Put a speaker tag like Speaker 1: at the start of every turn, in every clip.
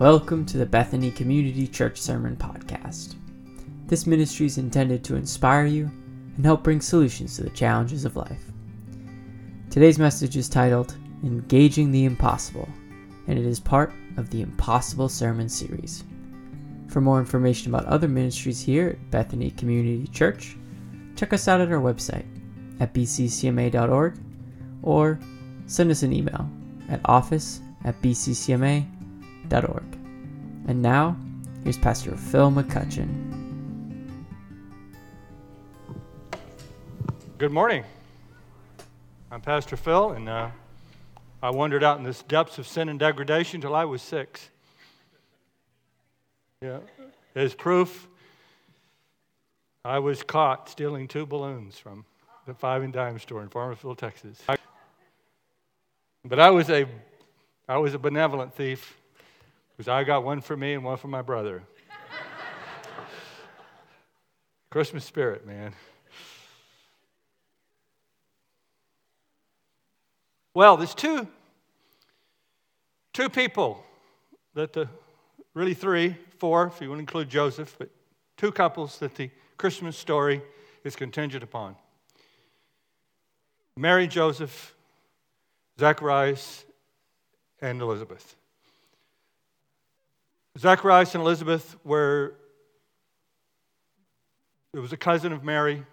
Speaker 1: Welcome to the Bethany Community Church Sermon Podcast. This ministry is intended to inspire you and help bring solutions to the challenges of life. Today's message is titled Engaging the Impossible, and it is part of the Impossible Sermon series. For more information about other ministries here at Bethany Community Church, check us out at our website at bccma.org or send us an email at office at bccma.org. And now, here's Pastor Phil McCutcheon.
Speaker 2: Good morning. I'm Pastor Phil, and uh, I wandered out in the depths of sin and degradation till I was six. Yeah, as proof, I was caught stealing two balloons from the five and dime store in Farmersville, Texas. But I was a, I was a benevolent thief because I got one for me and one for my brother. Christmas spirit, man. Well, there's two, two people that the, really three, four, if you want to include Joseph, but two couples that the Christmas story is contingent upon. Mary, Joseph, Zacharias, and Elizabeth. Zacharias and Elizabeth were, it was a cousin of Mary,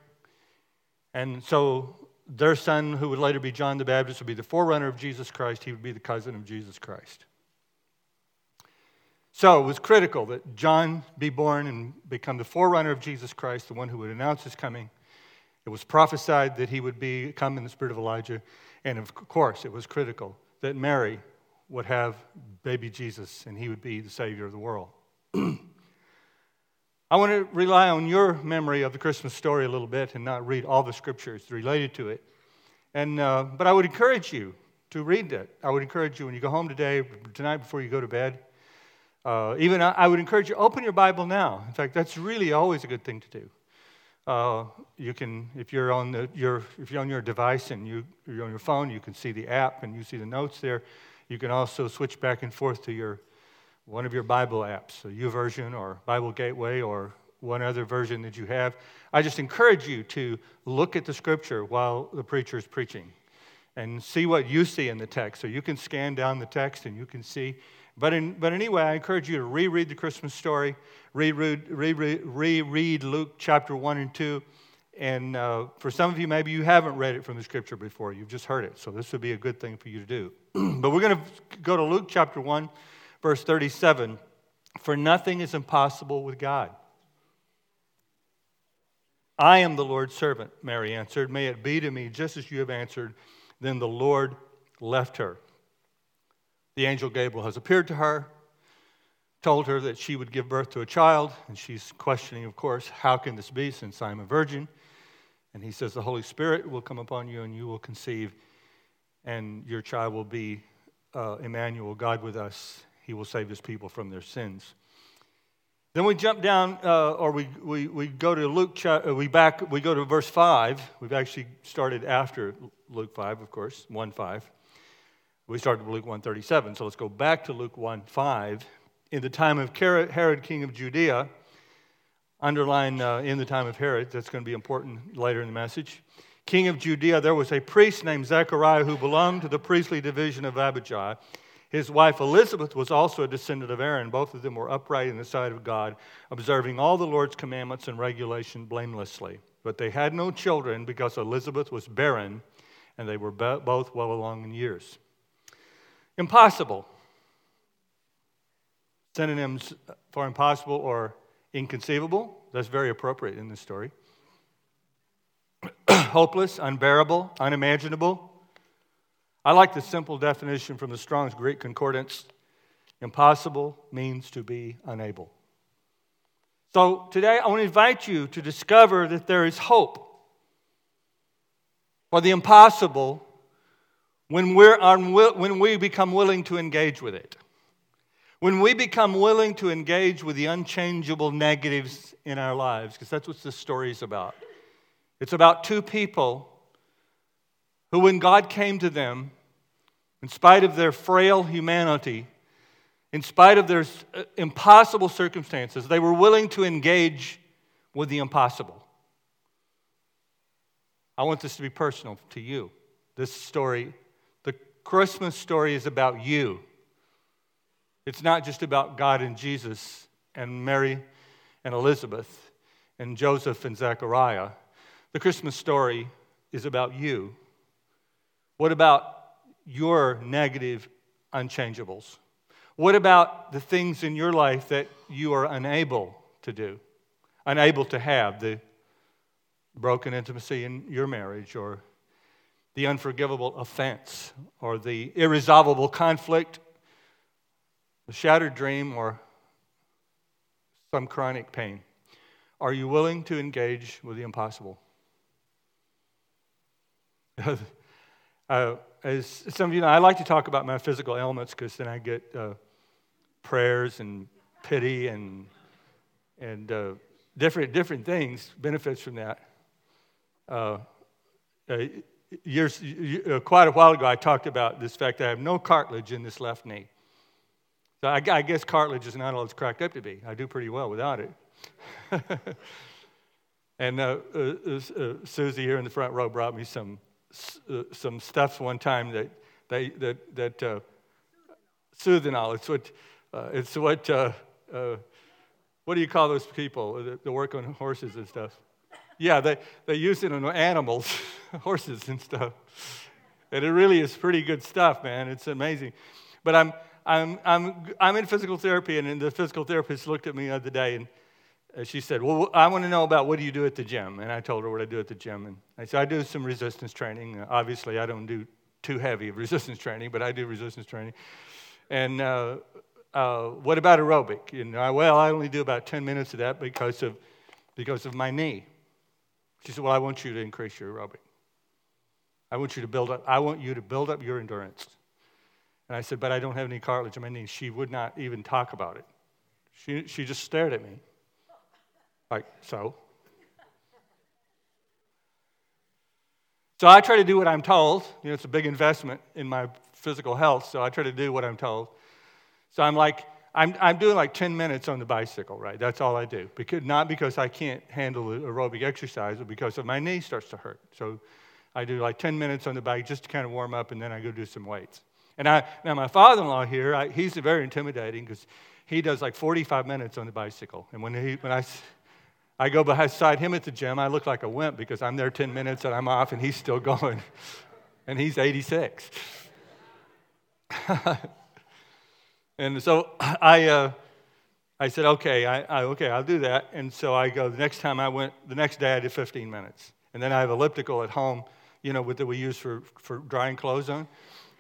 Speaker 2: and so their son, who would later be John the Baptist, would be the forerunner of Jesus Christ. He would be the cousin of Jesus Christ. So it was critical that John be born and become the forerunner of Jesus Christ, the one who would announce his coming. It was prophesied that he would be come in the spirit of Elijah. And of course, it was critical that Mary would have baby Jesus and he would be the Savior of the world. I want to rely on your memory of the Christmas story a little bit and not read all the scriptures related to it. And, uh, but I would encourage you to read it. I would encourage you when you go home today, tonight before you go to bed. Uh, even I, I would encourage you open your Bible now. In fact, that's really always a good thing to do. Uh, you can, if you're on the, your, if you're on your device and you, you're on your phone, you can see the app and you see the notes there. You can also switch back and forth to your one of your Bible apps, a YouVersion or Bible Gateway or one other version that you have. I just encourage you to look at the scripture while the preacher is preaching and see what you see in the text. So you can scan down the text and you can see. But, in, but anyway, I encourage you to reread the Christmas story, reread, reread, reread Luke chapter 1 and 2. And uh, for some of you, maybe you haven't read it from the scripture before, you've just heard it. So this would be a good thing for you to do. but we're going to go to Luke chapter 1 verse 37 For nothing is impossible with God. I am the Lord's servant, Mary answered. May it be to me just as you have answered. Then the Lord left her. The angel Gabriel has appeared to her, told her that she would give birth to a child, and she's questioning, of course, how can this be since I'm a virgin? And he says, The Holy Spirit will come upon you, and you will conceive, and your child will be uh, Emmanuel, God with us, he will save his people from their sins. Then we jump down, uh, or we, we, we go to Luke, uh, we, back, we go to verse 5. We've actually started after Luke 5, of course, 1 5. We started with Luke 137, so let's go back to Luke 1 5. In the time of Herod, king of Judea, underline uh, in the time of Herod, that's going to be important later in the message. King of Judea, there was a priest named Zechariah who belonged to the priestly division of Abijah. His wife Elizabeth was also a descendant of Aaron. Both of them were upright in the sight of God, observing all the Lord's commandments and regulation blamelessly. But they had no children because Elizabeth was barren and they were both well along in years. Impossible. Synonyms for impossible or inconceivable. That's very appropriate in this story. Hopeless, unbearable, unimaginable, I like the simple definition from the Strong's Greek Concordance impossible means to be unable. So today I want to invite you to discover that there is hope for the impossible when, we're unwill- when we become willing to engage with it. When we become willing to engage with the unchangeable negatives in our lives, because that's what this story is about. It's about two people who, when God came to them, in spite of their frail humanity, In spite of their uh, impossible circumstances, they were willing to engage with the impossible. I want this to be personal to you. This story, the Christmas story, is about you. It's not just about God and Jesus and Mary and Elizabeth and Joseph and Zechariah. The Christmas story is about you. What about your negative unchangeables? What about the things in your life that you are unable to do, unable to have, the broken intimacy in your marriage, or the unforgivable offense, or the irresolvable conflict, the shattered dream, or some chronic pain? Are you willing to engage with the impossible? uh, as some of you know, I like to talk about my physical ailments because then I get uh, prayers and pity and, and uh, different, different things, benefits from that. Uh, uh, years, uh, quite a while ago, I talked about this fact that I have no cartilage in this left knee. So I, I guess cartilage is not all it's cracked up to be. I do pretty well without it. and uh, uh, uh, Susie here in the front row brought me some uh, some stuff one time that they that that uh, Soothanol. It's what uh, it's what uh, uh, what do you call those people that, that work on horses and stuff? Yeah, they they use it on animals, horses and stuff. And it really is pretty good stuff, man. It's amazing. But I'm I'm I'm I'm in physical therapy, and the physical therapist looked at me the other day and she said, Well, I want to know about what do you do at the gym? And I told her what I do at the gym. And I said, I do some resistance training. Uh, obviously, I don't do too heavy of resistance training, but I do resistance training. And uh, uh, what about aerobic? You know, well, I only do about 10 minutes of that because of, because of my knee. She said, Well, I want you to increase your aerobic. I want you to build up, I want you to build up your endurance. And I said, But I don't have any cartilage in my knee. She would not even talk about it. She, she just stared at me. Like, so? So I try to do what I'm told. You know, it's a big investment in my physical health, so I try to do what I'm told. So I'm like, I'm, I'm doing like 10 minutes on the bicycle, right? That's all I do. Because, not because I can't handle aerobic exercise, but because of my knee starts to hurt. So I do like 10 minutes on the bike just to kind of warm up, and then I go do some weights. And I, now my father-in-law here, I, he's very intimidating because he does like 45 minutes on the bicycle. And when, he, when I I go beside him at the gym. I look like a wimp because I'm there 10 minutes and I'm off and he's still going. and he's 86. and so I, uh, I said, okay, I, I, okay, I'll do that. And so I go, the next time I went, the next day I did 15 minutes. And then I have elliptical at home, you know, that we use for, for drying clothes on.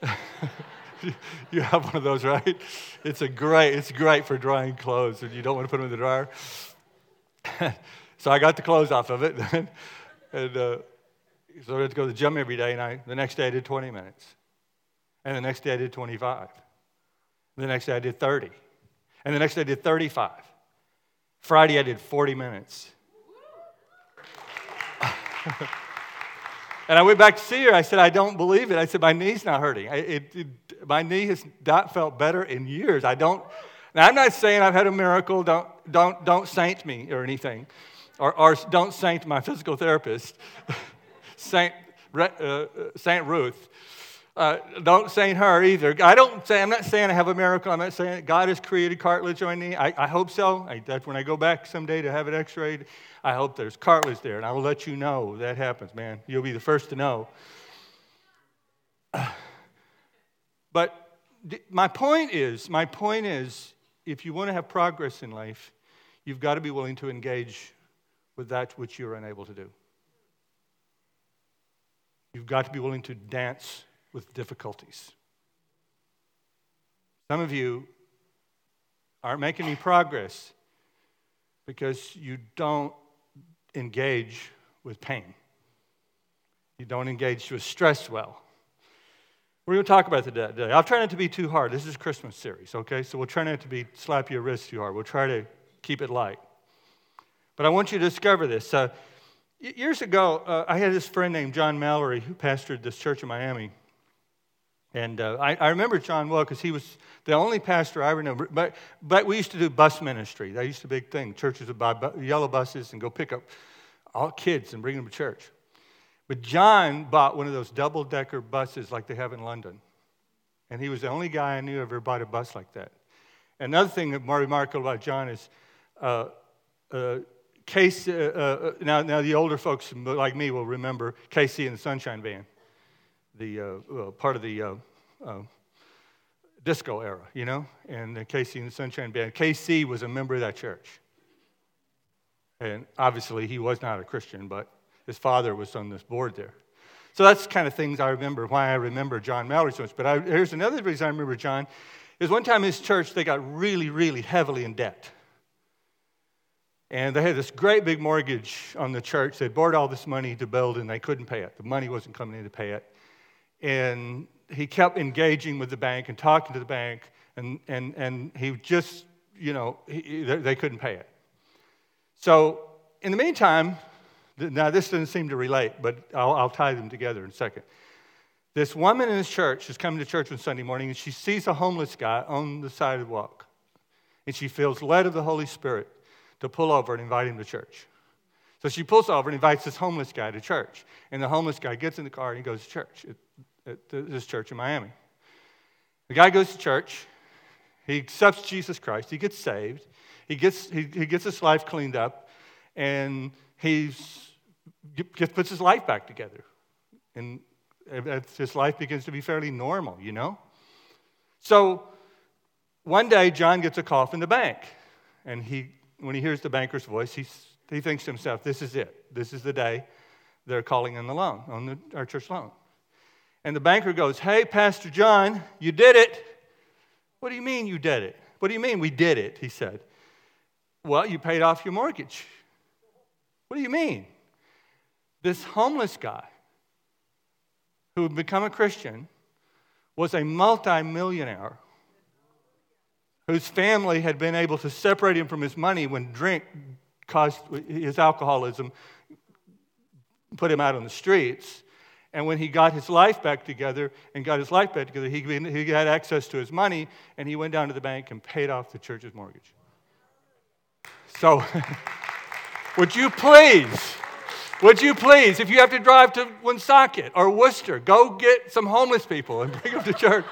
Speaker 2: you have one of those, right? It's a great, it's great for drying clothes, and you don't want to put them in the dryer. so I got the clothes off of it. and uh, so I had to go to the gym every day. And I, the next day I did 20 minutes. And the next day I did 25. The next day I did 30. And the next day I did 35. Friday I did 40 minutes. And I went back to see her. I said, I don't believe it. I said, my knee's not hurting. I, it, it, my knee has not felt better in years. I don't, now, I'm not saying I've had a miracle. Don't, don't, don't saint me or anything. Or, or don't saint my physical therapist, Saint, uh, Saint Ruth. Uh, don't saint her either. I don't say, I'm not saying I have a miracle. I'm not saying God has created cartilage on me. I, I hope so. I, that when I go back someday to have it x rayed, I hope there's cartilage there. And I will let you know that happens, man. You'll be the first to know. But my point is, my point is, if you want to have progress in life, you've got to be willing to engage with that which you're unable to do. You've got to be willing to dance with difficulties. Some of you aren't making any progress because you don't engage with pain. You don't engage with stress well. We're going to talk about that today. I'll try not to be too hard. This is a Christmas series, okay? So we'll try not to be slap your wrist too hard. We'll try to keep it light. But I want you to discover this. Uh, years ago, uh, I had this friend named John Mallory who pastored this church in Miami. And uh, I, I, remember John well because he was the only pastor I remember. But, but we used to do bus ministry. That used to be a big thing. Churches would buy bu- yellow buses and go pick up all kids and bring them to church. But John bought one of those double decker buses like they have in London. And he was the only guy I knew ever bought a bus like that. Another thing that's more remarkable about John is uh, uh, KC, uh, uh, now, now the older folks like me will remember KC and the Sunshine Band, the uh, part of the uh, disco era, you know, and the KC and the Sunshine Band. KC was a member of that church. And obviously, he was not a Christian, but his father was on this board there. So that's kind of things I remember, why I remember John Mallory so much. But I, here's another reason I remember John is one time his church, they got really, really heavily in debt. And they had this great big mortgage on the church. They'd borrowed all this money to build, and they couldn't pay it. The money wasn't coming in to pay it. And he kept engaging with the bank and talking to the bank, and, and, and he just, you know, he, they couldn't pay it. So, in the meantime, now this doesn't seem to relate, but I'll, I'll tie them together in a second. This woman in this church is coming to church on Sunday morning, and she sees a homeless guy on the sidewalk, and she feels led of the Holy Spirit to pull over and invite him to church. So she pulls over and invites this homeless guy to church. And the homeless guy gets in the car and he goes to church at, this church in Miami. The guy goes to church. He accepts Jesus Christ. He gets saved. He gets, he, he gets his life cleaned up. And he puts his life back together. And his life begins to be fairly normal, you know? So one day, John gets a call from the bank. And he when he hears the banker's voice, he's, he thinks to himself, this is it. This is the day they're calling in the loan, on the, our church loan. And the banker goes, Hey, Pastor John, you did it. What do you mean you did it? What do you mean we did it? He said. Well, you paid off your mortgage. What do you mean? This homeless guy who had become a Christian was a multimillionaire whose family had been able to separate him from his money when drink caused his alcoholism, put him out on the streets. And when he got his life back together and got his life back together, he, he had access to his money and he went down to the bank and paid off the church's mortgage. So, would you please, would you please, if you have to drive to Woonsocket or Worcester, go get some homeless people and bring them to church?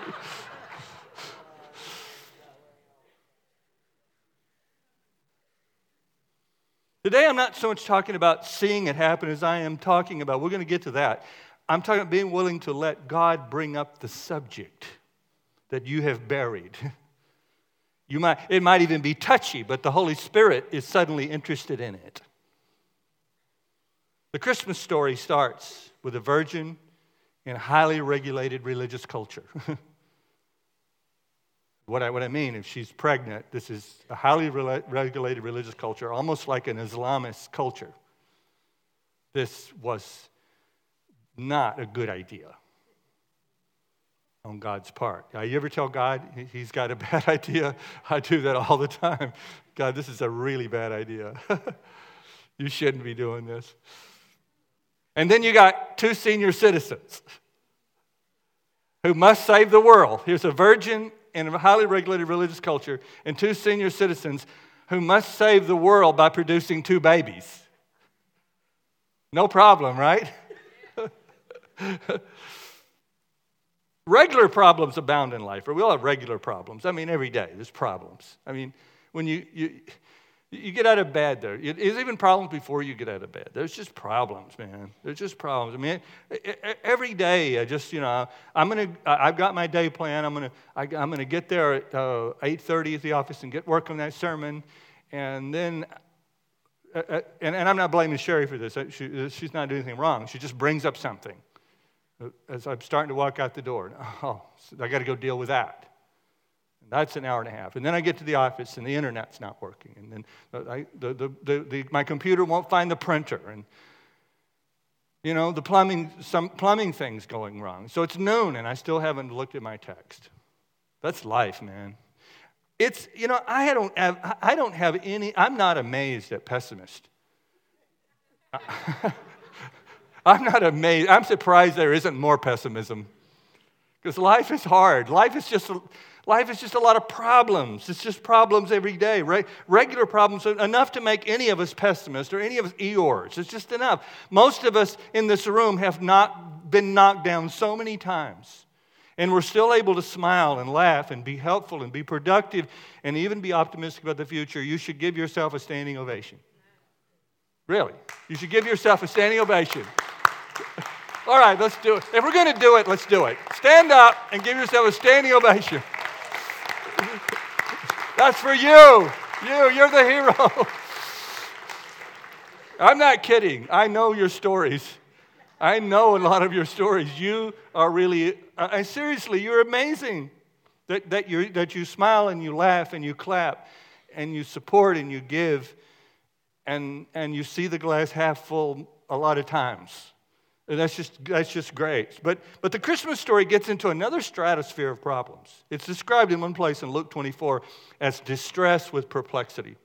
Speaker 2: Today, I'm not so much talking about seeing it happen as I am talking about, we're going to get to that. I'm talking about being willing to let God bring up the subject that you have buried. You might, it might even be touchy, but the Holy Spirit is suddenly interested in it. The Christmas story starts with a virgin in a highly regulated religious culture. What I, what I mean, if she's pregnant, this is a highly re- regulated religious culture, almost like an Islamist culture. This was not a good idea on God's part. You ever tell God he's got a bad idea? I do that all the time. God, this is a really bad idea. you shouldn't be doing this. And then you got two senior citizens who must save the world. Here's a virgin in a highly regulated religious culture and two senior citizens who must save the world by producing two babies. No problem, right? regular problems abound in life, or we all have regular problems. I mean, every day there's problems. I mean, when you, you you get out of bed there. There's even problems before you get out of bed. There's just problems, man. There's just problems. I mean, every day, I just, you know, I'm to, I've got my day plan. I'm going to, I'm going to get there at uh, 8.30 at the office and get work on that sermon. And then, uh, and, and I'm not blaming Sherry for this. She, she's not doing anything wrong. She just brings up something. As I'm starting to walk out the door, oh, I got to go deal with that. That's an hour and a half. And then I get to the office and the internet's not working. And then uh, I, the, the, the, my computer won't find the printer. And, you know, the plumbing, some plumbing thing's going wrong. So it's noon and I still haven't looked at my text. That's life, man. It's, you know, I don't have, I don't have any, I'm not amazed at pessimists. I'm not amazed. I'm surprised there isn't more pessimism Because life is hard. Life is just life is just a lot of problems. It's just problems every day. Right? Regular problems enough to make any of us pessimists or any of us Eeyores. It's just enough. Most of us in this room have not been knocked down so many times. And we're still able to smile and laugh and be helpful and be productive and even be optimistic about the future. You should give yourself a standing ovation. Really. You should give yourself a standing ovation. All right, let's do it. If we're going to do it, let's do it. Stand up and give yourself a standing ovation. That's for you. You, you're the hero. I'm not kidding. I know your stories. I know a lot of your stories. You are really, uh, I, seriously, you're amazing that, that, you that you smile and you laugh and you clap and you support and you give and, and you see the glass half full a lot of times. And that's just, that's just great. But, but the Christmas story gets into another stratosphere of problems. It's described in one place in Luke 24 as distress with perplexity.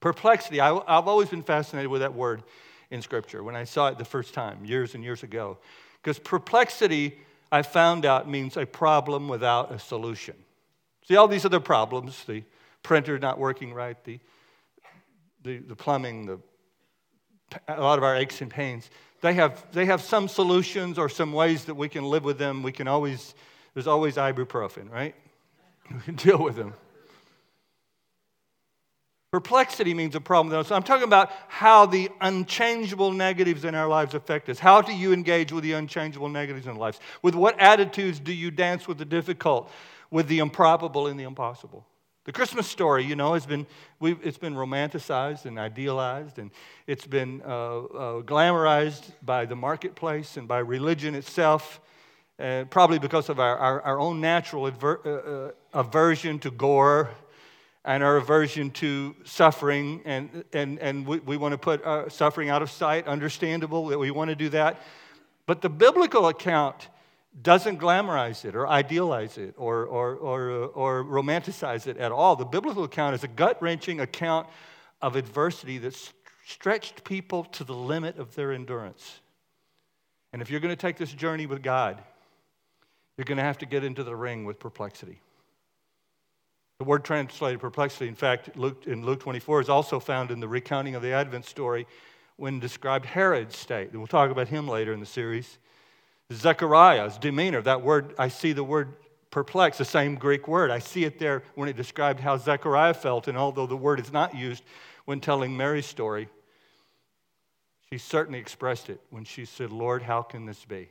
Speaker 2: Perplexity, I, I've always been fascinated with that word in Scripture when I saw it the first time, years and years ago. Because perplexity, I found out, means a problem without a solution. See, all these other problems the printer not working right, the, the, the plumbing, the, a lot of our aches and pains they have, they have some solutions or some ways that we can live with them. We can always, there's always ibuprofen, right? We can deal with them. Perplexity means a problem. Though. So I'm talking about how the unchangeable negatives in our lives affect us. How do you engage with the unchangeable negatives in our lives? With what attitudes do you dance with the difficult, with the improbable and the impossible? The Christmas story, you know, has been, it's been romanticized and idealized, and it's been uh, uh, glamorized by the marketplace and by religion itself, uh, probably because of our, our, our own natural adver- uh, uh, aversion to gore and our aversion to suffering, and, and, and we, we want to put uh, suffering out of sight, understandable that we want to do that. But the biblical account doesn't glamorize it or idealize it or, or, or, uh, or romanticize it at all. The biblical account is a gut wrenching account of adversity that stretched people to the limit of their endurance. And if you're going to take this journey with God, you're going to have to get into the ring with perplexity. The word translated perplexity, in fact, Luke, in Luke 24, is also found in the recounting of the Advent story when described Herod's state. We'll talk about him later in the series. Zechariah's demeanor, that word, I see the word perplex, the same Greek word. I see it there when it described how Zechariah felt, and although the word is not used when telling Mary's story, she certainly expressed it when she said, Lord, how can this be?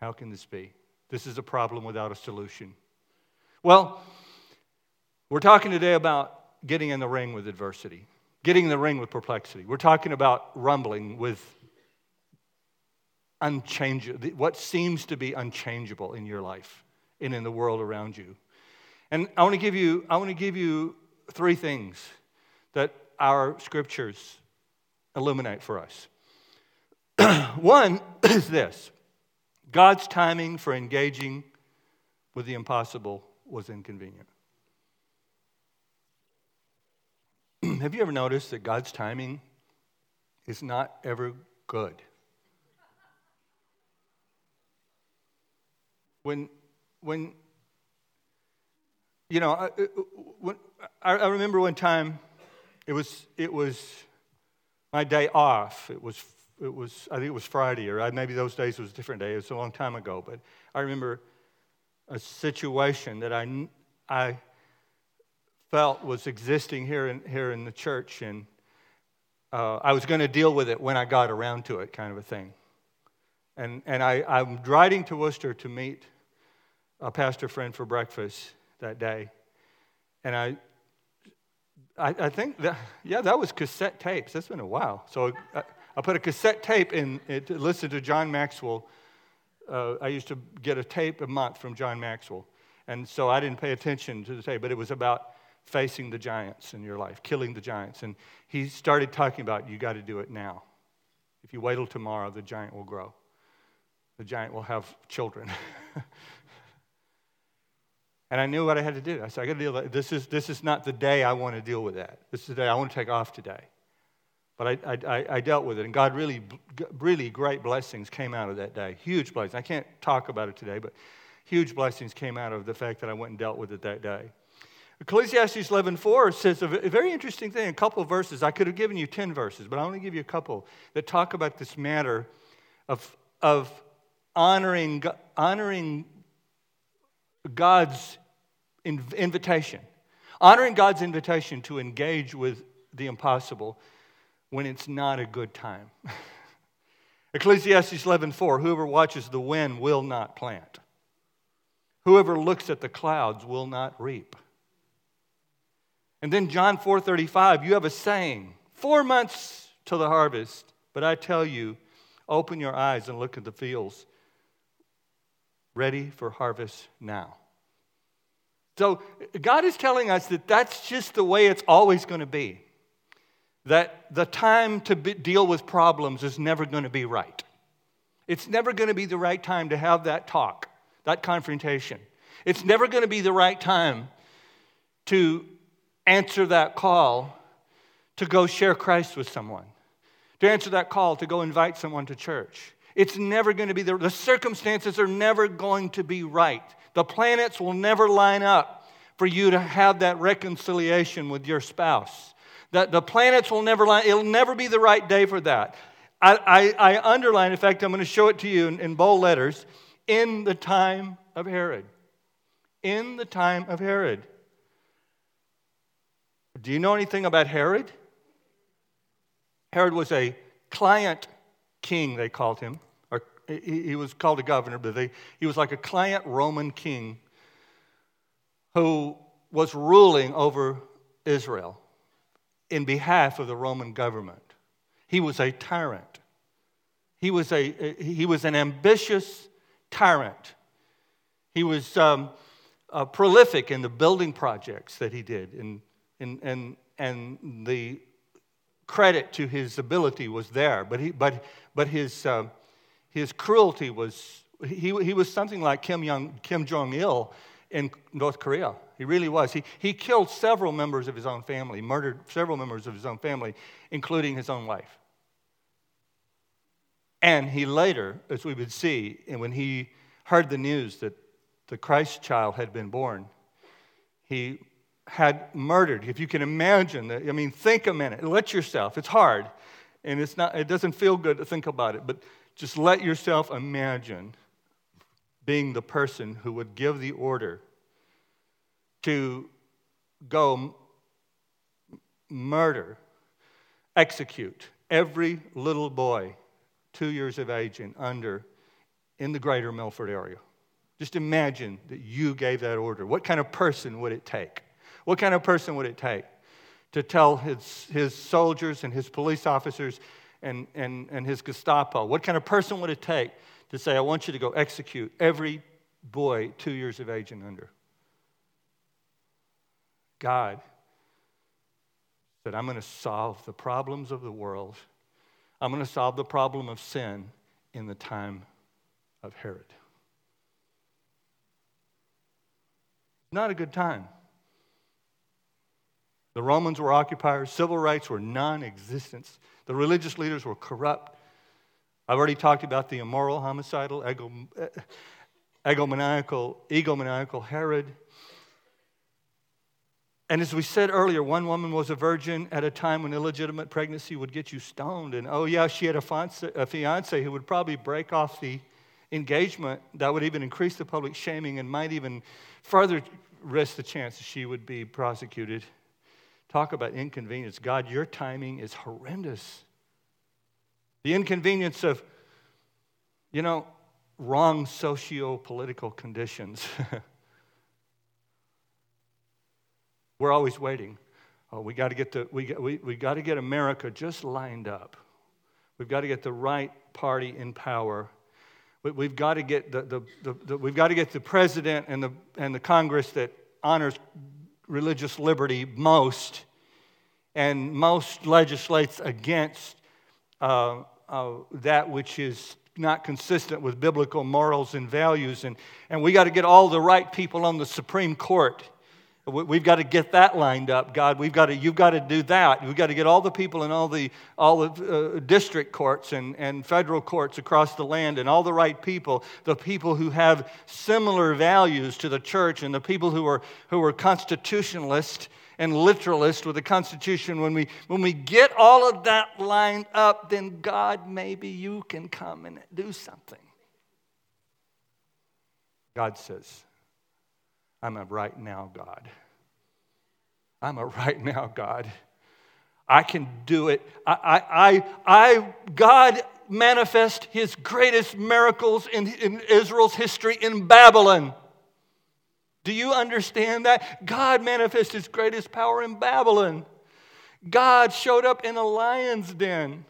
Speaker 2: How can this be? This is a problem without a solution. Well, we're talking today about getting in the ring with adversity, getting in the ring with perplexity. We're talking about rumbling with unchangeable, what seems to be unchangeable in your life and in the world around you. And I want to give you, I want to give you three things that our scriptures illuminate for us. One is this God's timing for engaging with the impossible was inconvenient. Have you ever noticed that God's timing is not ever good? When, when you know, I, when, I, remember one time it was, it was my day off. It was, it was, I think it was Friday, or maybe those days was a different day. It was a long time ago. But I remember a situation that I, I felt was existing here in, here in the church, and uh, I was going to deal with it when I got around to it, kind of a thing. And, and I, I'm riding to Worcester to meet a pastor friend for breakfast that day. And I, I, I think that, yeah, that was cassette tapes. That's been a while. So I, I put a cassette tape in to listen to John Maxwell. Uh, I used to get a tape a month from John Maxwell. And so I didn't pay attention to the tape, but it was about facing the giants in your life, killing the giants. And he started talking about you got to do it now. If you wait till tomorrow, the giant will grow. The giant will have children. And I knew what I had to do. I said, I got to deal with this. Is, this is not the day I want to deal with that. This is the day I want to take off today. But I, I, I, dealt with it, and God really, really great blessings came out of that day. Huge blessings. I can't talk about it today, but huge blessings came out of the fact that I went and dealt with it that day. Ecclesiastes 11:4 says a very interesting thing, a couple of verses. I could have given you 10 verses, but I to give you a couple that talk about this matter of, of honoring, honoring God's invitation. Honoring God's invitation to engage with the impossible when it's not a good time. Ecclesiastes 11:4 Whoever watches the wind will not plant. Whoever looks at the clouds will not reap. And then John 4:35, you have a saying, 4 months till the harvest, but I tell you, open your eyes and look at the fields ready for harvest now. So God is telling us that that's just the way it's always going to be. That the time to be, deal with problems is never going to be right. It's never going to be the right time to have that talk, that confrontation. It's never going to be the right time to answer that call to go share Christ with someone, to answer that call to go invite someone to church. It's never going to be the, the circumstances are never going to be right. The planets will never line up for you to have that reconciliation with your spouse. That the planets will never line, it'll never be the right day for that. I, I, I underline, in fact, I'm going to show it to you in, in bold letters, in the time of Herod. In the time of Herod. Do you know anything about Herod? Herod was a client king, they called him he, he was called a governor, but they, he was like a client Roman king who was ruling over Israel in behalf of the Roman government. He was a tyrant. He was, a, he was an ambitious tyrant. He was um, uh, prolific in the building projects that he did, and, and, and, and the credit to his ability was there. But, he, but, but his, uh, his cruelty was, he, he was something like Kim, Kim Jong il in North Korea. He really was. He, he killed several members of his own family, murdered several members of his own family, including his own wife. And he later, as we would see, and when he heard the news that the Christ child had been born, he had murdered. If you can imagine that, I mean, think a minute. Let yourself, it's hard, and it's not, it doesn't feel good to think about it, but just let yourself imagine being the person who would give the order to go murder, execute every little boy two years of age and under in the greater Milford area. Just imagine that you gave that order. What kind of person would it take? What kind of person would it take to tell his, his soldiers and his police officers and, and, and his Gestapo? What kind of person would it take to say, I want you to go execute every boy two years of age and under? God said, I'm going to solve the problems of the world. I'm going to solve the problem of sin in the time of Herod. Not a good time. The Romans were occupiers, civil rights were non existent. The religious leaders were corrupt. I've already talked about the immoral, homicidal, eh, egomaniacal, egomaniacal Herod. And as we said earlier, one woman was a virgin at a time when illegitimate pregnancy would get you stoned. And oh, yeah, she had a fiance, a fiance who would probably break off the engagement. That would even increase the public shaming and might even further risk the chance that she would be prosecuted. Talk about inconvenience. God, your timing is horrendous. The inconvenience of, you know, wrong socio political conditions. We're always waiting. Oh, we got to get the, we, we, we got to get America just lined up. We've got to get the right party in power. We, have got to get the, the, the, the, we've got to get the president and the, and the Congress that honors religious liberty most and most legislates against uh, uh, that which is not consistent with biblical morals and values. And, and we got to get all the right people on the Supreme Court We've got to get that lined up, God. We've got to, you've got to do that. We've got to get all the people in all the, all the uh, district courts and, and federal courts across the land and all the right people, the people who have similar values to the church and the people who are, who are constitutionalist and literalist with the Constitution. When we, when we get all of that lined up, then God, maybe you can come and do something. God says, I'm a right now God. I'm a right now God. I can do it. I, I, I, God manifest his greatest miracles in, in Israel's history in Babylon. Do you understand that? God manifests his greatest power in Babylon. God showed up in a lion's den.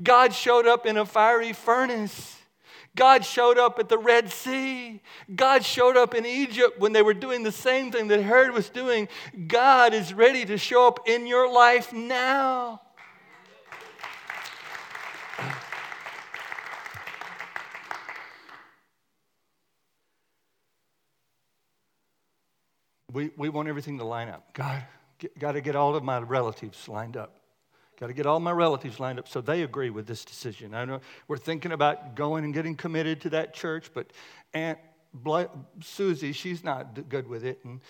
Speaker 2: God showed up in a fiery furnace. God showed up at the Red Sea. God showed up in Egypt when they were doing the same thing that Herod was doing. God is ready to show up in your life now. We, we want everything to line up. God, got to get all of my relatives lined up. Got to get all my relatives lined up so they agree with this decision. I know we're thinking about going and getting committed to that church, but Aunt Susie, she's not good with it, and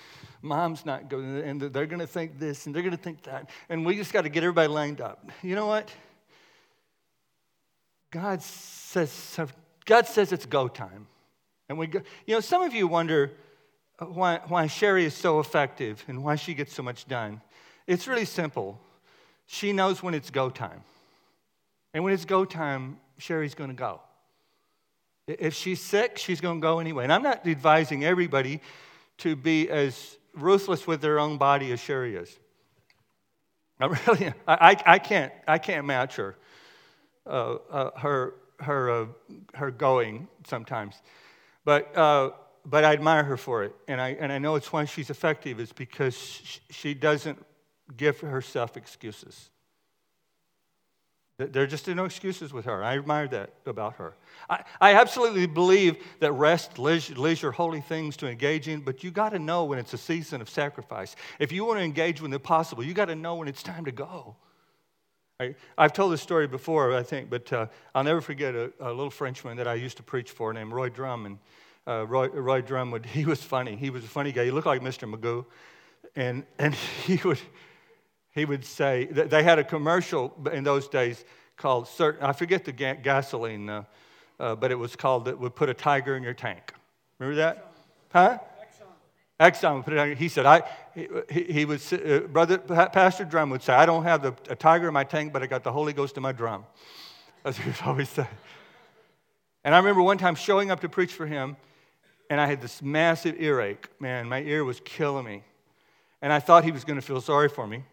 Speaker 2: mom's not good and they're going to think this and they're going to think that. And we just got to get everybody lined up. You know what? God says, God says it's go time. And we go, you know, some of you wonder uh, why, why Sherry is so effective and why she gets so much done. It's really simple. She knows when it's go time. And when it's go time, Sherry's going to go. If she's sick, she's going to go anyway. And I'm not advising everybody to be as ruthless with their own body as Sherry is. I really, I, I, can't, I can't match her, uh, uh, her, her, uh, her going sometimes. But, uh, but I admire her for it. And I, and I know it's why she's effective, is because she doesn't give herself excuses. There just are no excuses with her. I admire that about her. I, I absolutely believe that rest, leisure, leisure, holy things to engage in, but you got to know when it's a season of sacrifice. If you want to engage when it's possible, you got to know when it's time to go. I, have told this story before, I think, but uh, I'll never forget a, a, little Frenchman that I used to preach for named Roy Drum. And uh, Roy, Roy Drum, would, he was funny. He was a funny guy. He looked like Mr. Magoo. And, and he would he would say, they had a commercial in those days called, certain, I forget the gasoline, uh, uh, but it was called, it would put a tiger in your tank. Remember that? Huh? Exxon. Put it on he said, I, he, he would, uh, Brother, Pastor Drum would say, I don't have the, a tiger in my tank, but I got the Holy Ghost in my drum. That's what he would always say. And I remember one time showing up to preach for him, and I had this massive earache. Man, my ear was killing me. And I thought he was going to feel sorry for me.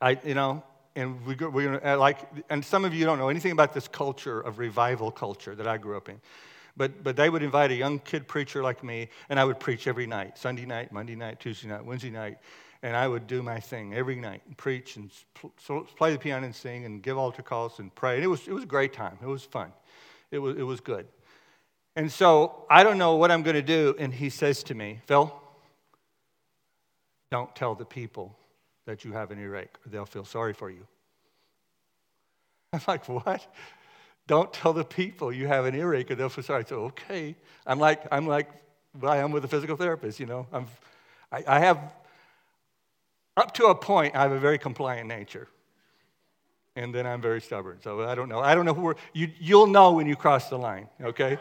Speaker 2: I, you know, and we, we're gonna, uh, like, and some of you don't know anything about this culture of revival culture that I grew up in. But, but they would invite a young kid preacher like me, and I would preach every night Sunday night, Monday night, Tuesday night, Wednesday night. And I would do my thing every night and preach and play the piano and sing and give altar calls and pray. And it was, it was a great time. It was fun. It was, it was good. And so I don't know what I'm going to do. And he says to me, Phil, don't tell the people that you have an earache, or they'll feel sorry for you. I'm like, what? Don't tell the people you have an earache, or they'll feel sorry. So, okay. I'm like, I'm like, well, I am with a physical therapist, you know. I'm, I, I have, up to a point, I have a very compliant nature. And then I'm very stubborn. So I don't know. I don't know who we're, you, you'll know when you cross the line, okay?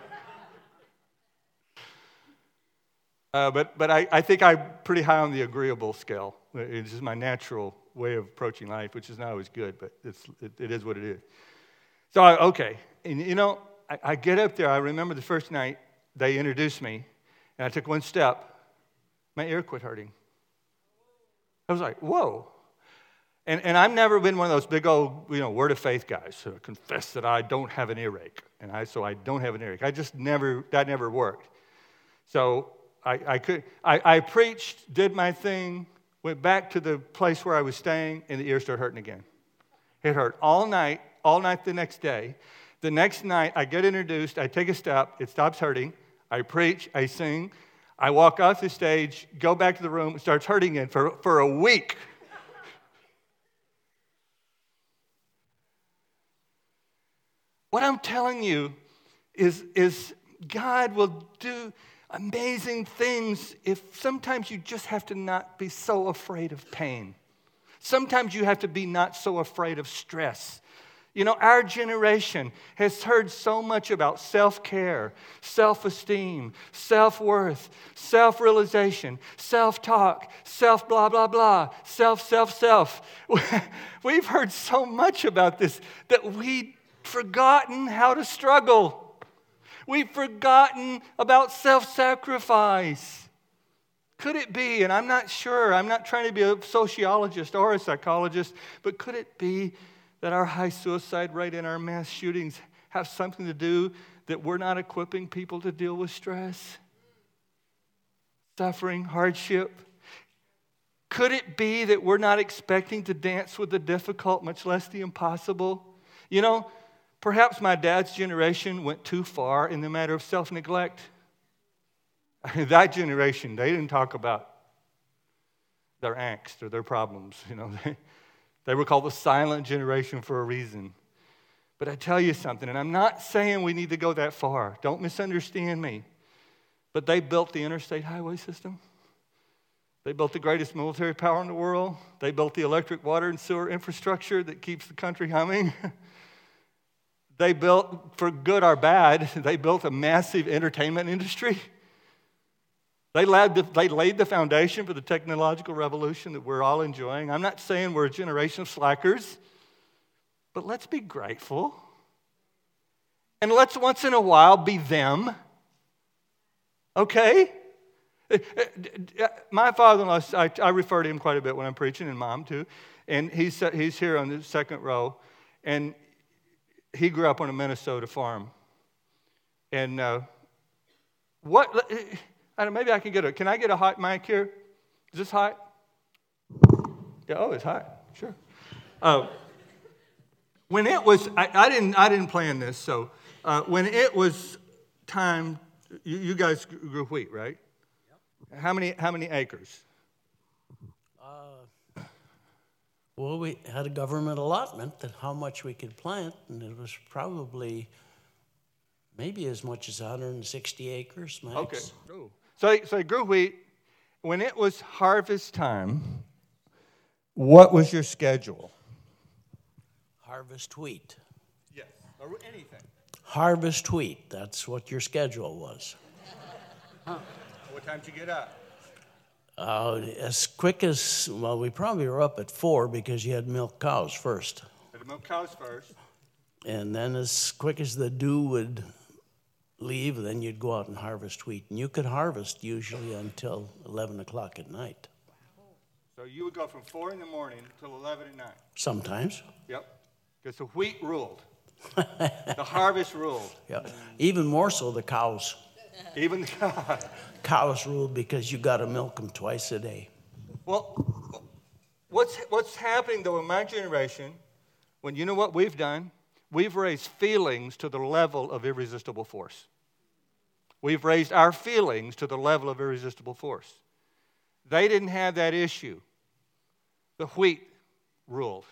Speaker 2: Uh, but but I, I think I'm pretty high on the agreeable scale. It's just my natural way of approaching life, which is not always good, but it's, it, it is what it is. So, I, okay. And you know, I, I get up there. I remember the first night they introduced me, and I took one step. My ear quit hurting. I was like, whoa. And, and I've never been one of those big old, you know, word of faith guys who confess that I don't have an earache. And I, so I don't have an earache. I just never, that never worked. So I, I, could, I, I preached, did my thing, went back to the place where I was staying, and the ear started hurting again. It hurt all night, all night the next day. The next night, I get introduced, I take a step, it stops hurting. I preach, I sing, I walk off the stage, go back to the room, it starts hurting again for, for a week. what I'm telling you is, is God will do amazing things if sometimes you just have to not be so afraid of pain. Sometimes you have to be not so afraid of stress. You know, our generation has heard so much about self care, self esteem, self worth, self realization, self talk, self blah, blah, blah, self, self, self. We've heard so much about this that we've forgotten how to struggle. We've forgotten about self sacrifice. Could it be, and I'm not sure, I'm not trying to be a sociologist or a psychologist, but could it be that our high suicide rate and our mass shootings have something to do that we're not equipping people to deal with stress, suffering, hardship? Could it be that we're not expecting to dance with the difficult, much less the impossible? You know, perhaps my dad's generation went too far in the matter of self neglect. that generation, they didn't talk about their angst or their problems. You know, they, they were called the silent generation for a reason. But I tell you something, and I'm not saying we need to go that far. Don't misunderstand me. But they built the interstate highway system. They built the greatest military power in the world. They built the electric, water, and sewer infrastructure that keeps the country humming. they built, for good or bad, they built a massive entertainment industry. They laid, the, they laid the foundation for the technological revolution that we're all enjoying. I'm not saying we're a generation of slackers, but let's be grateful. And let's once in a while be them. Okay? Eh, eh, eh, my father in law, I, I refer to him quite a bit when I'm preaching, and mom too. And he's, he's here on the second row. And he grew up on a Minnesota farm. And uh, what I don't, maybe I can get a, can I get a hot mic here? Is this hot? Yeah, oh, it's hot, sure. Uh, when it was, I, I, didn't, I didn't plan this, so uh, when it was time, you, you, guys grew wheat, right? Yep. How many, how many acres?
Speaker 3: Uh, well, we had a government allotment that how much we could plant, and it was probably maybe as much as 160 acres max.
Speaker 2: Okay. Ooh. So, so he grew wheat. When it was harvest time, what was your schedule?
Speaker 3: Harvest wheat.
Speaker 2: Yes, or anything.
Speaker 3: Harvest wheat. That's what your schedule was.
Speaker 2: Huh. What time did you get up?
Speaker 3: Uh, as quick as, well, we probably were up at four because you had milk cows first.
Speaker 2: Had milk cows first.
Speaker 3: And then as quick as the dew would leave, then you'd go out and harvest wheat. And you could harvest usually until 11 o'clock at night.
Speaker 2: So you would go from 4 in the morning till 11 at night?
Speaker 3: Sometimes.
Speaker 2: Yep. Because the wheat ruled, the harvest ruled.
Speaker 3: Yeah. Even more so the cows.
Speaker 2: Even the cows.
Speaker 3: Cows ruled because you got to milk them twice a day.
Speaker 2: Well, what's, what's happening though in my generation, when you know what we've done? We've raised feelings to the level of irresistible force. We've raised our feelings to the level of irresistible force. They didn't have that issue. The wheat ruled,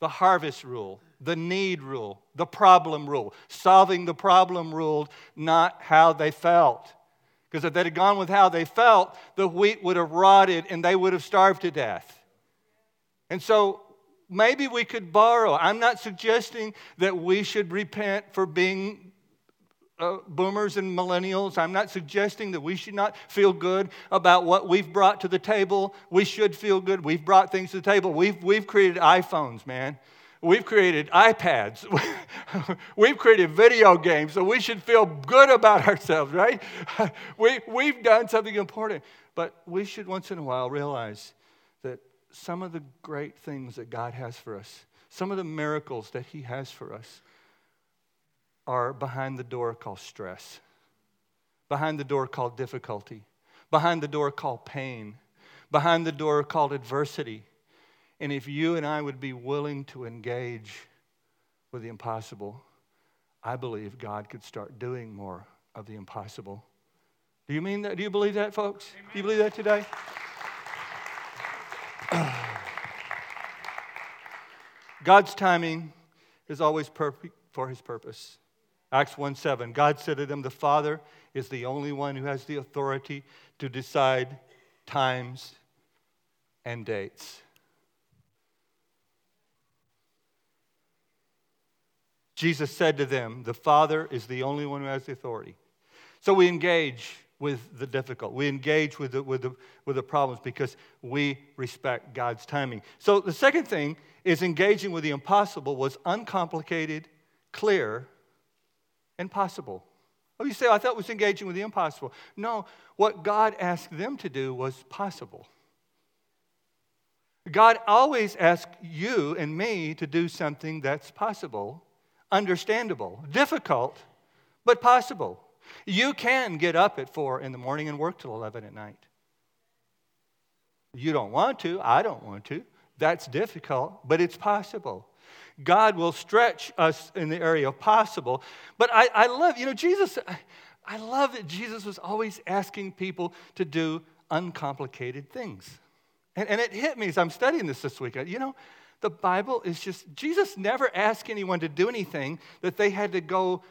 Speaker 2: the harvest rule, the need rule, the problem rule. Solving the problem ruled, not how they felt. Because if they had gone with how they felt, the wheat would have rotted and they would have starved to death. And so maybe we could borrow. I'm not suggesting that we should repent for being uh, boomers and millennials. I'm not suggesting that we should not feel good about what we've brought to the table. We should feel good. We've brought things to the table. We've, we've created iPhones, man. We've created iPads. we've created video games, so we should feel good about ourselves, right? we, we've done something important. But we should once in a while realize that some of the great things that God has for us, some of the miracles that He has for us, are behind the door called stress, behind the door called difficulty, behind the door called pain, behind the door called adversity. And if you and I would be willing to engage with the impossible, I believe God could start doing more of the impossible Do you mean that? Do you believe that, folks? Amen. Do you believe that today? God's timing is always perfect for his purpose. Acts 1 7, God said to them, The Father is the only one who has the authority to decide times and dates. Jesus said to them, The Father is the only one who has the authority. So we engage with the difficult. We engage with the, with, the, with the problems because we respect God's timing. So the second thing is engaging with the impossible was uncomplicated, clear, and possible. Oh, you say, I thought it was engaging with the impossible. No, what God asked them to do was possible. God always asks you and me to do something that's possible, understandable, difficult, but possible. You can get up at 4 in the morning and work till 11 at night. You don't want to. I don't want to. That's difficult, but it's possible. God will stretch us in the area of possible. But I, I love, you know, Jesus, I love that Jesus was always asking people to do uncomplicated things. And, and it hit me as I'm studying this this week. You know, the Bible is just, Jesus never asked anyone to do anything that they had to go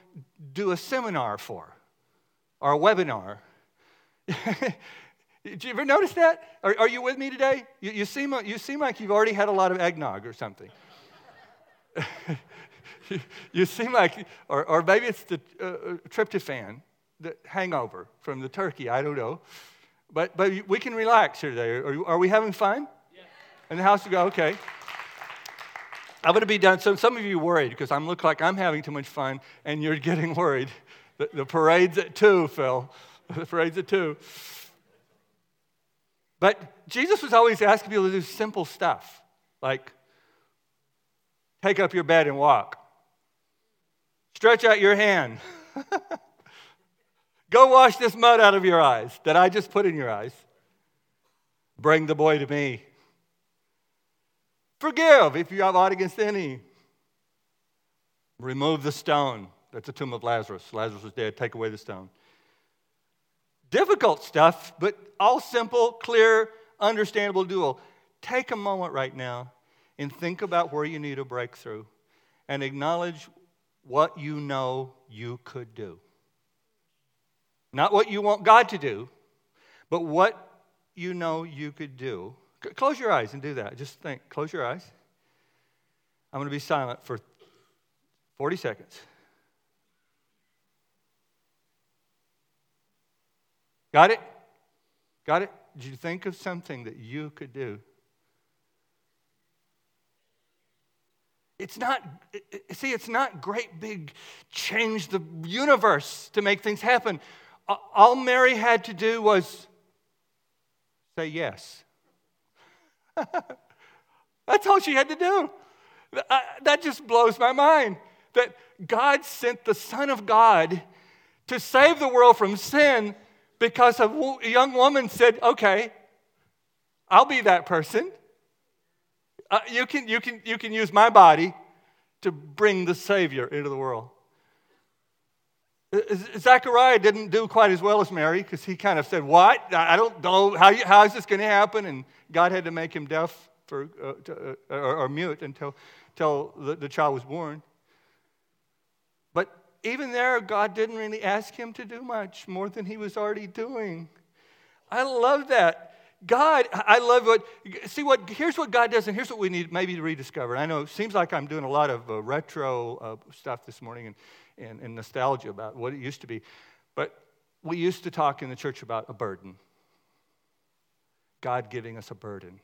Speaker 2: do a seminar for or a webinar. Did you ever notice that? Are, are you with me today? You, you, seem, you seem like you've already had a lot of eggnog or something. you seem like, or, or maybe it's the uh, uh, tryptophan, the hangover from the turkey, I don't know. But, but we can relax here today. Are, are we having fun? Yeah. In the house, we go, okay. I'm going to be done. So some of you worried because I'm look like I'm having too much fun and you're getting worried. The, the parade's at two, Phil. The parade's at two. But Jesus was always asking people to do simple stuff, like take up your bed and walk, stretch out your hand, go wash this mud out of your eyes that I just put in your eyes, bring the boy to me. Forgive if you have aught against any. Remove the stone. That's the tomb of Lazarus. Lazarus was dead. Take away the stone. Difficult stuff, but all simple, clear, understandable, doable. Take a moment right now and think about where you need a breakthrough and acknowledge what you know you could do. Not what you want God to do, but what you know you could do. Close your eyes and do that. Just think. Close your eyes. I'm going to be silent for 40 seconds. Got it? Got it? Did you think of something that you could do? It's not, see, it's not great big change the universe to make things happen. All Mary had to do was say yes. That's all she had to do. That just blows my mind. That God sent the Son of God to save the world from sin because a young woman said, Okay, I'll be that person. Uh, you, can, you, can, you can use my body to bring the Savior into the world. Zechariah didn't do quite as well as Mary because he kind of said, What? I don't know. How, how is this going to happen? And God had to make him deaf for, uh, to, uh, or, or, mute until, until the, the child was born. But even there, God didn't really ask him to do much more than he was already doing. I love that. God, I love what, see what, here's what God does, and here's what we need maybe to rediscover. I know it seems like I'm doing a lot of uh, retro uh, stuff this morning and, and, and nostalgia about what it used to be. But we used to talk in the church about a burden. God giving us a burden.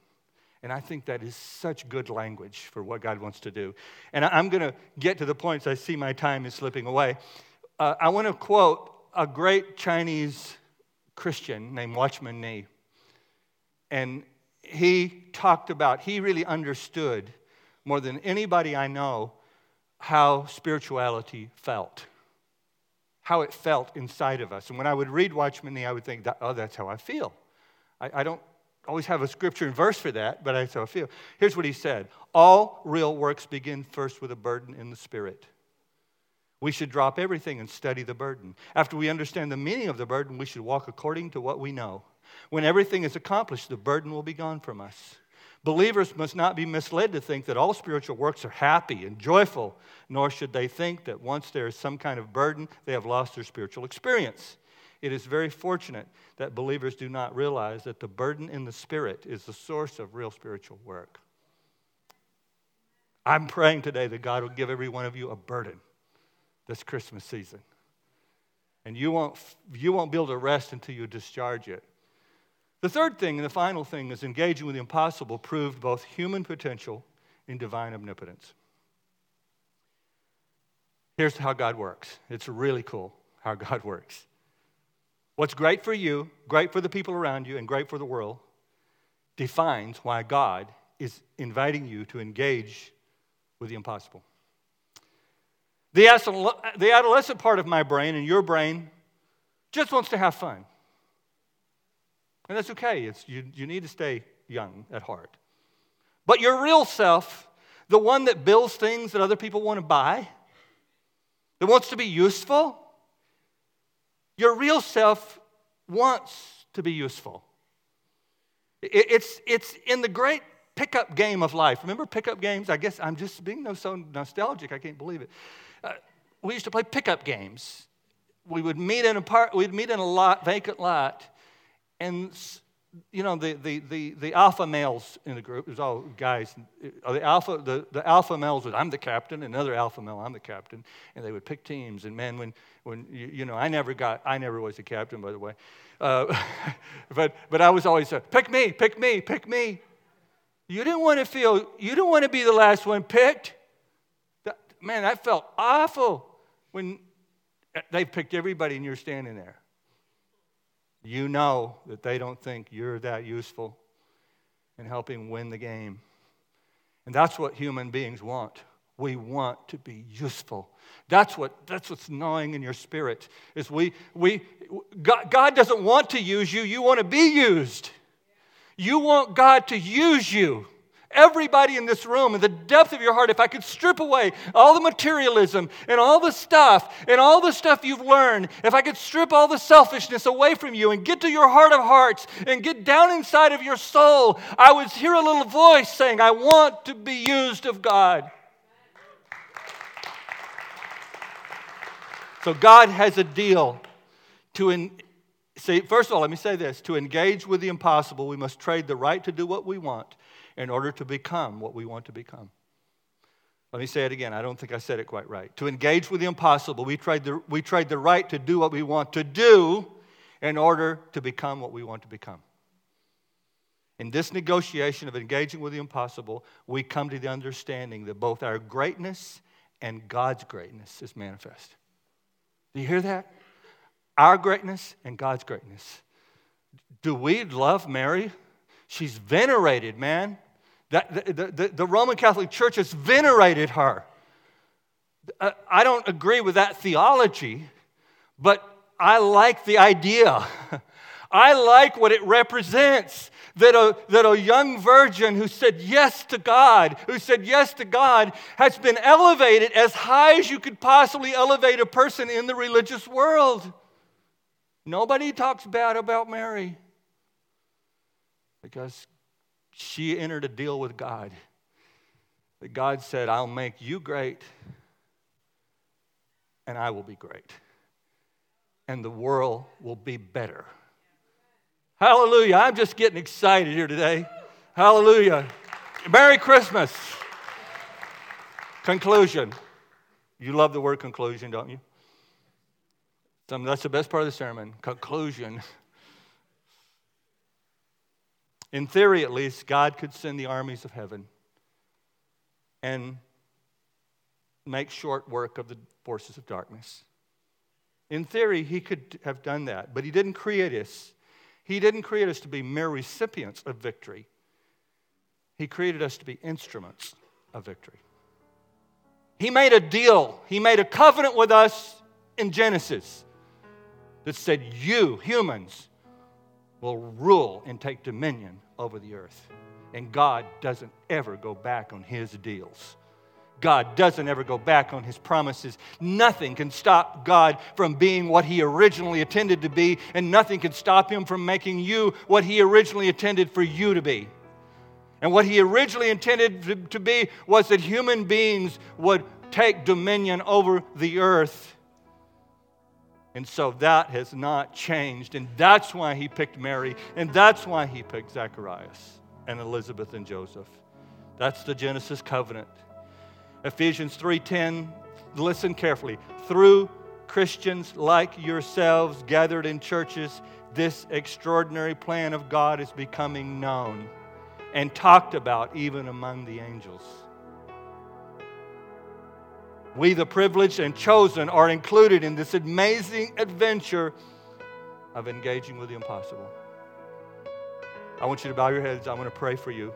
Speaker 2: And I think that is such good language for what God wants to do. And I'm going to get to the points. I see my time is slipping away. Uh, I want to quote a great Chinese Christian named Watchman Nee. And he talked about, he really understood more than anybody I know how spirituality felt, how it felt inside of us. And when I would read Watchman Nee, I would think, oh, that's how I feel. I, I don't always have a scripture and verse for that, but that's how I feel. Here's what he said All real works begin first with a burden in the spirit. We should drop everything and study the burden. After we understand the meaning of the burden, we should walk according to what we know. When everything is accomplished, the burden will be gone from us. Believers must not be misled to think that all spiritual works are happy and joyful, nor should they think that once there is some kind of burden, they have lost their spiritual experience. It is very fortunate that believers do not realize that the burden in the Spirit is the source of real spiritual work. I'm praying today that God will give every one of you a burden this Christmas season. And you won't, you won't be able to rest until you discharge it. The third thing and the final thing is engaging with the impossible proved both human potential and divine omnipotence. Here's how God works it's really cool how God works. What's great for you, great for the people around you, and great for the world defines why God is inviting you to engage with the impossible. The adolescent part of my brain and your brain just wants to have fun. And that's okay. It's, you, you need to stay young at heart. But your real self, the one that builds things that other people want to buy, that wants to be useful, your real self wants to be useful. It's, it's in the great pickup game of life. Remember pickup games? I guess I'm just being so nostalgic, I can't believe it. Uh, we used to play pickup games. We would meet in a part, we'd meet in a lot, vacant lot, and you know the, the, the, the alpha males in the group, was all guys. Uh, the alpha, the, the alpha males I'm the captain, another alpha male, I'm the captain, and they would pick teams. And man, when, when you, you know, I never got, I never was a captain, by the way. Uh, but, but I was always, uh, pick me, pick me, pick me. You didn't want to feel, you didn't want to be the last one picked. That, man, that felt awful when they picked everybody and you're standing there. You know that they don't think you're that useful in helping win the game. And that's what human beings want. We want to be useful. That's what that's what's gnawing in your spirit. Is we we God, God doesn't want to use you, you want to be used. You want God to use you. Everybody in this room, in the depth of your heart, if I could strip away all the materialism and all the stuff and all the stuff you've learned, if I could strip all the selfishness away from you and get to your heart of hearts and get down inside of your soul, I would hear a little voice saying, I want to be used of God. So God has a deal to See, first of all, let me say this to engage with the impossible, we must trade the right to do what we want in order to become what we want to become. Let me say it again. I don't think I said it quite right. To engage with the impossible, we trade the, we trade the right to do what we want to do in order to become what we want to become. In this negotiation of engaging with the impossible, we come to the understanding that both our greatness and God's greatness is manifest. Do you hear that? our greatness and God's greatness. Do we love Mary? She's venerated, man. That, the, the, the Roman Catholic Church has venerated her. Uh, I don't agree with that theology, but I like the idea. I like what it represents that a, that a young virgin who said yes to God, who said yes to God, has been elevated as high as you could possibly elevate a person in the religious world. Nobody talks bad about Mary because she entered a deal with God. That God said, I'll make you great and I will be great. And the world will be better. Hallelujah. I'm just getting excited here today. Hallelujah. Merry Christmas. Conclusion. You love the word conclusion, don't you? that's the best part of the sermon. Conclusion. In theory, at least, God could send the armies of heaven and make short work of the forces of darkness. In theory, he could have done that, but he didn't create us. He didn't create us to be mere recipients of victory. He created us to be instruments of victory. He made a deal, he made a covenant with us in Genesis that said, You, humans, will rule and take dominion over the earth. And God doesn't ever go back on his deals. God doesn't ever go back on his promises. Nothing can stop God from being what he originally intended to be, and nothing can stop him from making you what he originally intended for you to be. And what he originally intended to be was that human beings would take dominion over the earth. And so that has not changed. And that's why he picked Mary. And that's why he picked Zacharias and Elizabeth and Joseph. That's the Genesis covenant. Ephesians 3:10, listen carefully. Through Christians like yourselves gathered in churches, this extraordinary plan of God is becoming known and talked about even among the angels. We, the privileged and chosen, are included in this amazing adventure of engaging with the impossible. I want you to bow your heads. I want to pray for you.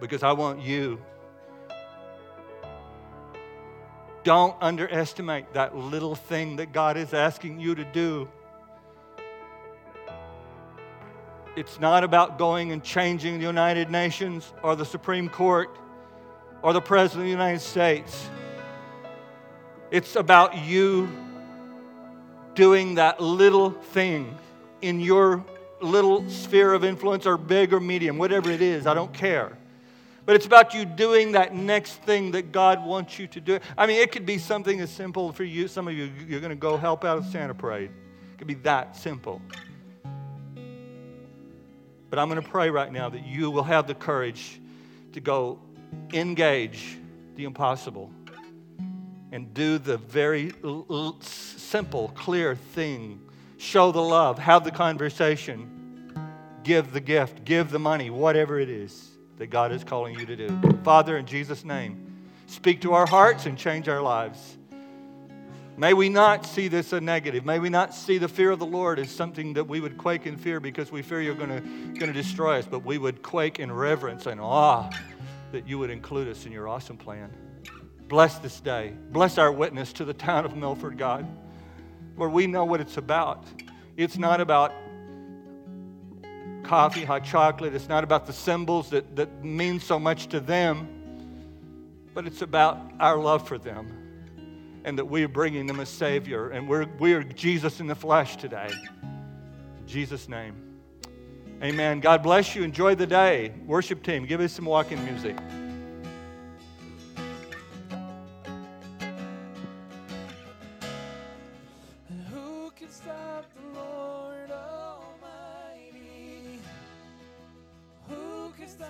Speaker 2: Because I want you. Don't underestimate that little thing that God is asking you to do. It's not about going and changing the United Nations or the Supreme Court or the President of the United States. It's about you doing that little thing in your little sphere of influence or big or medium, whatever it is, I don't care. But it's about you doing that next thing that God wants you to do. I mean, it could be something as simple for you. Some of you, you're going to go help out at Santa Parade. It could be that simple. But I'm going to pray right now that you will have the courage to go engage the impossible and do the very simple, clear thing. Show the love, have the conversation, give the gift, give the money, whatever it is that God is calling you to do. Father, in Jesus' name, speak to our hearts and change our lives. May we not see this a negative. May we not see the fear of the Lord as something that we would quake in fear because we fear you're going to destroy us, but we would quake in reverence and awe that you would include us in your awesome plan. Bless this day. Bless our witness to the town of Milford, God, where we know what it's about. It's not about coffee, hot chocolate. It's not about the symbols that, that mean so much to them, but it's about our love for them and that we are bringing them a Savior. And we're, we're Jesus in the flesh today. In Jesus' name. Amen. God bless you. Enjoy the day. Worship team, give us some walking music.